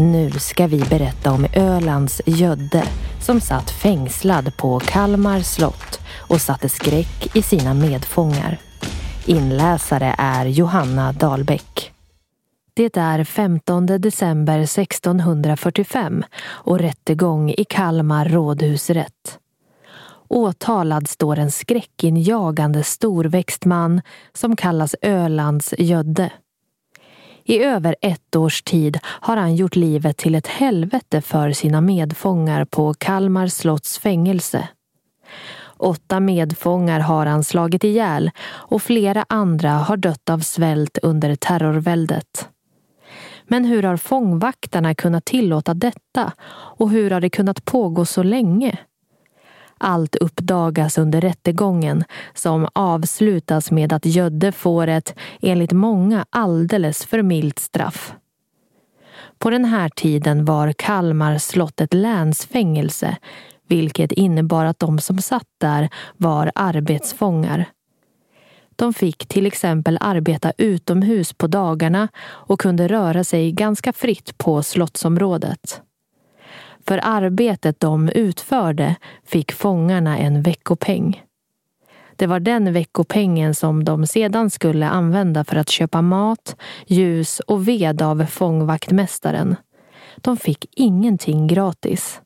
Nu ska vi berätta om Ölands Gödde som satt fängslad på Kalmar slott och satte skräck i sina medfångar. Inläsare är Johanna Dahlbäck. Det är 15 december 1645 och rättegång i Kalmar rådhusrätt. Åtalad står en skräckinjagande storväxt man som kallas Ölands Gödde. I över ett års tid har han gjort livet till ett helvete för sina medfångar på Kalmar slotts fängelse. Åtta medfångar har han slagit ihjäl och flera andra har dött av svält under terrorväldet. Men hur har fångvaktarna kunnat tillåta detta och hur har det kunnat pågå så länge? Allt uppdagas under rättegången som avslutas med att Gödde får ett, enligt många, alldeles för milt straff. På den här tiden var Kalmar slott ett länsfängelse vilket innebar att de som satt där var arbetsfångar. De fick till exempel arbeta utomhus på dagarna och kunde röra sig ganska fritt på slottsområdet. För arbetet de utförde fick fångarna en veckopeng. Det var den veckopengen som de sedan skulle använda för att köpa mat, ljus och ved av fångvaktmästaren. De fick ingenting gratis.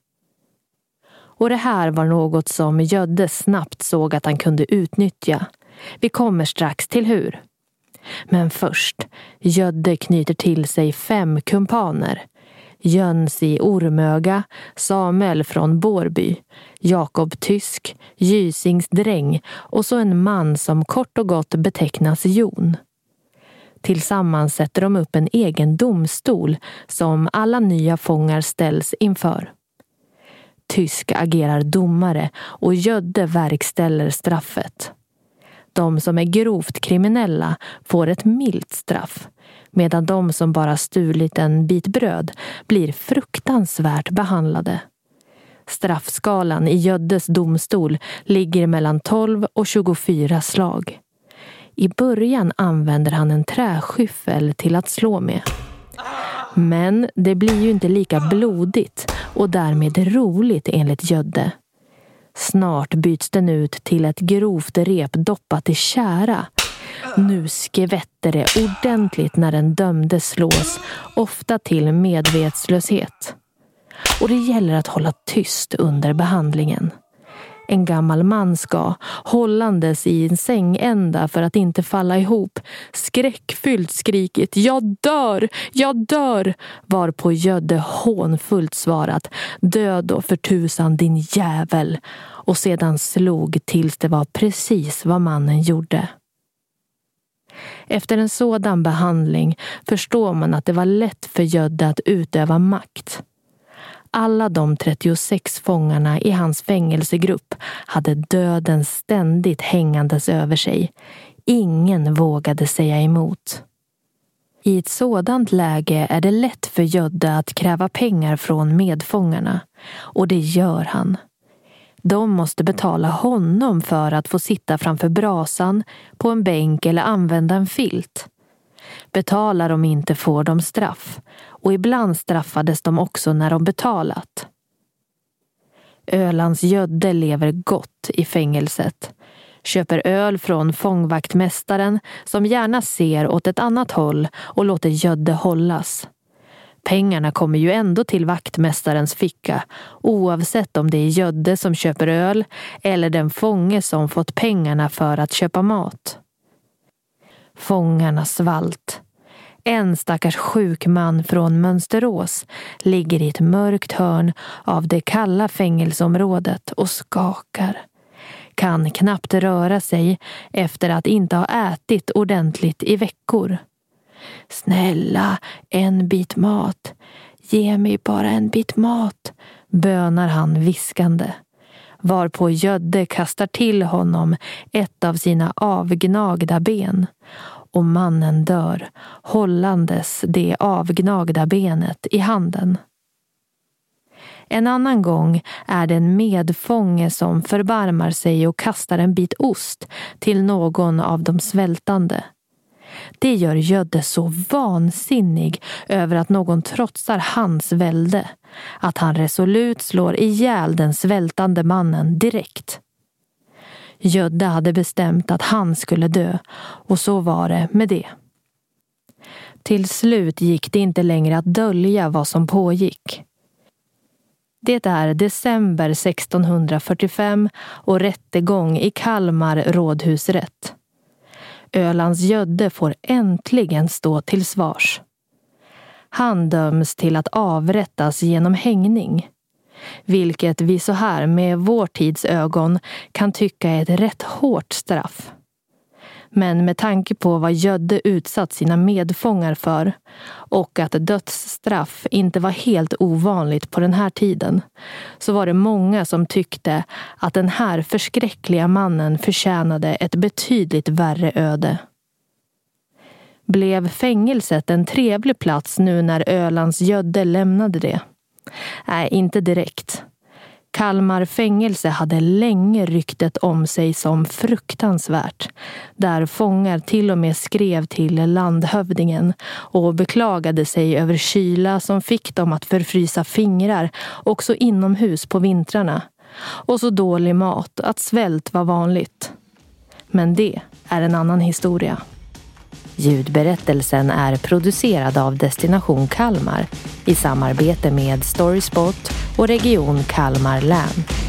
Och det här var något som Gödde snabbt såg att han kunde utnyttja. Vi kommer strax till hur. Men först, Gödde knyter till sig fem kumpaner Jöns i Ormöga, Samuel från Bårby, Jakob Tysk, Gysings dräng och så en man som kort och gott betecknas Jon. Tillsammans sätter de upp en egen domstol som alla nya fångar ställs inför. Tysk agerar domare och Gödde verkställer straffet. De som är grovt kriminella får ett milt straff medan de som bara stulit en bit bröd blir fruktansvärt behandlade. Straffskalan i Göddes domstol ligger mellan 12 och 24 slag. I början använder han en träskyffel till att slå med. Men det blir ju inte lika blodigt och därmed roligt enligt Gödde. Snart byts den ut till ett grovt rep doppat i kära nu skvätter det ordentligt när den dömde slås, ofta till medvetslöshet. Och det gäller att hålla tyst under behandlingen. En gammal man ska, hållandes i en sängända för att inte falla ihop, skräckfyllt skrikit ”Jag dör! Jag dör!” varpå Gödde hånfullt svarat ”Död då för tusan din jävel!” och sedan slog tills det var precis vad mannen gjorde. Efter en sådan behandling förstår man att det var lätt för Gödde att utöva makt. Alla de 36 fångarna i hans fängelsegrupp hade döden ständigt hängandes över sig. Ingen vågade säga emot. I ett sådant läge är det lätt för Gödde att kräva pengar från medfångarna. Och det gör han. De måste betala honom för att få sitta framför brasan, på en bänk eller använda en filt. Betalar de inte får de straff och ibland straffades de också när de betalat. Ölands Gödde lever gott i fängelset. Köper öl från fångvaktmästaren som gärna ser åt ett annat håll och låter Gödde hållas. Pengarna kommer ju ändå till vaktmästarens ficka oavsett om det är Gödde som köper öl eller den fånge som fått pengarna för att köpa mat. Fångarna svalt. En stackars sjuk man från Mönsterås ligger i ett mörkt hörn av det kalla fängelseområdet och skakar. Kan knappt röra sig efter att inte ha ätit ordentligt i veckor. Snälla, en bit mat. Ge mig bara en bit mat, bönar han viskande. Varpå Gödde kastar till honom ett av sina avgnagda ben och mannen dör, hållandes det avgnagda benet i handen. En annan gång är det en medfånge som förbarmar sig och kastar en bit ost till någon av de svältande. Det gör Gödde så vansinnig över att någon trotsar hans välde att han resolut slår ihjäl den svältande mannen direkt. Gödde hade bestämt att han skulle dö och så var det med det. Till slut gick det inte längre att dölja vad som pågick. Det är december 1645 och rättegång i Kalmar rådhusrätt. Ölands Gödde får äntligen stå till svars. Han döms till att avrättas genom hängning. Vilket vi så här med vår tids ögon kan tycka är ett rätt hårt straff. Men med tanke på vad Gödde utsatt sina medfångar för och att dödsstraff inte var helt ovanligt på den här tiden så var det många som tyckte att den här förskräckliga mannen förtjänade ett betydligt värre öde. Blev fängelset en trevlig plats nu när Ölands Gödde lämnade det? Nej, inte direkt. Kalmar fängelse hade länge ryktet om sig som fruktansvärt. Där fångar till och med skrev till landhövdingen och beklagade sig över kyla som fick dem att förfrysa fingrar också inomhus på vintrarna. Och så dålig mat att svält var vanligt. Men det är en annan historia. Ljudberättelsen är producerad av Destination Kalmar i samarbete med Storyspot och Region Kalmar län.